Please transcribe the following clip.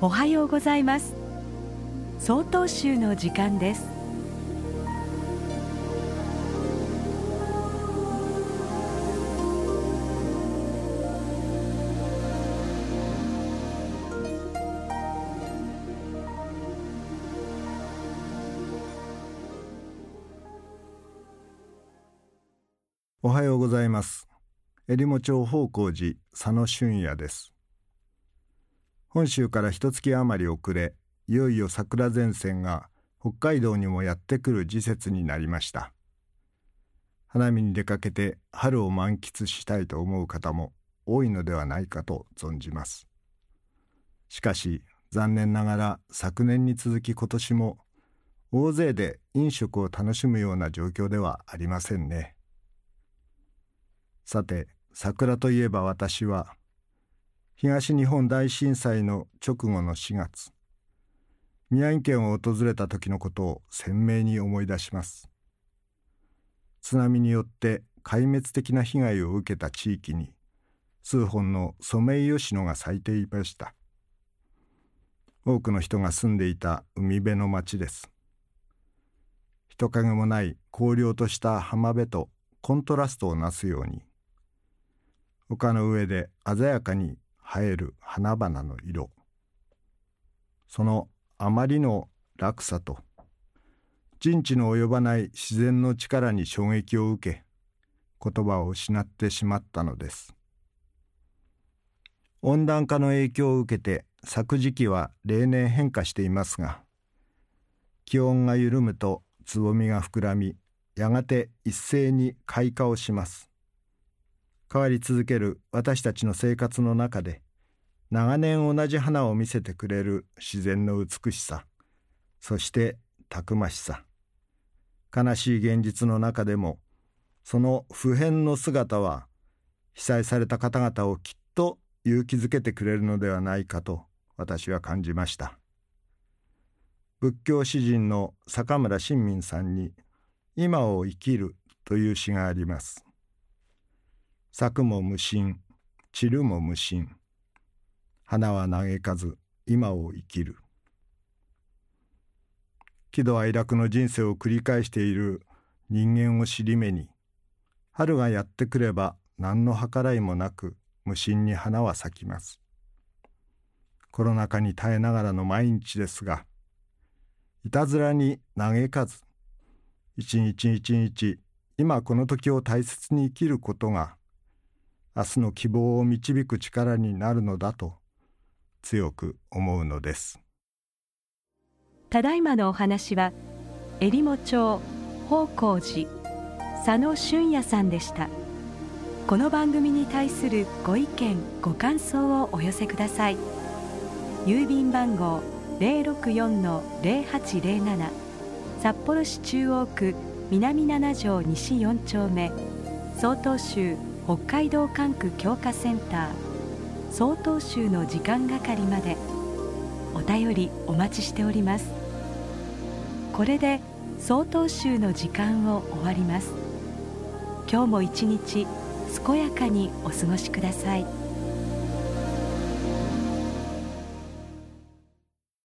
おはようございます。総統集の時間です。おはようございます。えりも町宝光寺佐野俊也です。本州から一月余り遅れいよいよ桜前線が北海道にもやってくる時節になりました。花見に出かけて春を満喫したいと思う方も多いのではないかと存じます。しかし残念ながら昨年に続き今年も大勢で飲食を楽しむような状況ではありませんね。さて桜といえば私は東日本大震災の直後の4月宮城県を訪れた時のことを鮮明に思い出します。津波によって壊滅的な被害を受けた地域に数本のソメイヨシノが咲いていました。多くの人が住んでいた海辺の町です。人影もない荒涼とした浜辺とコントラストをなすように丘の上で鮮やかに生える花々の色。そのあまりの落差と人知の及ばない自然の力に衝撃を受け言葉を失ってしまったのです。温暖化の影響を受けて咲く時期は例年変化していますが気温が緩むとつぼみが膨らみやがて一斉に開花をします。変わり続ける私たちの生活の中で長年同じ花を見せてくれる自然の美しさそしてたくましさ。悲しい現実の中でもその普遍の姿は被災された方々をきっと勇気づけてくれるのではないかと私は感じました。仏教詩人の坂村新民さんに「今を生きる」という詩があります。咲くも無心散るも無心。花は嘆かず今を生きる。喜怒哀楽の人生を繰り返している人間を尻目に春がやってくれば何の計らいもなく無心に花は咲きます。コロナ禍に耐えながらの毎日ですがいたずらに嘆かず一日一日今この時を大切に生きることが明日の希望を導く力になるのだと強く思うのです。ただいまのお話はえりも町宝光寺佐野俊也さんでした。この番組に対するご意見ご感想をお寄せください。郵便番号064-0807札幌市中央区南7条西4丁目。曹洞州北海道管区強化センター。曹洞州の時間係まで。お便りお待ちしております。これで曹洞州の時間を終わります。今日も一日健やかにお過ごしください。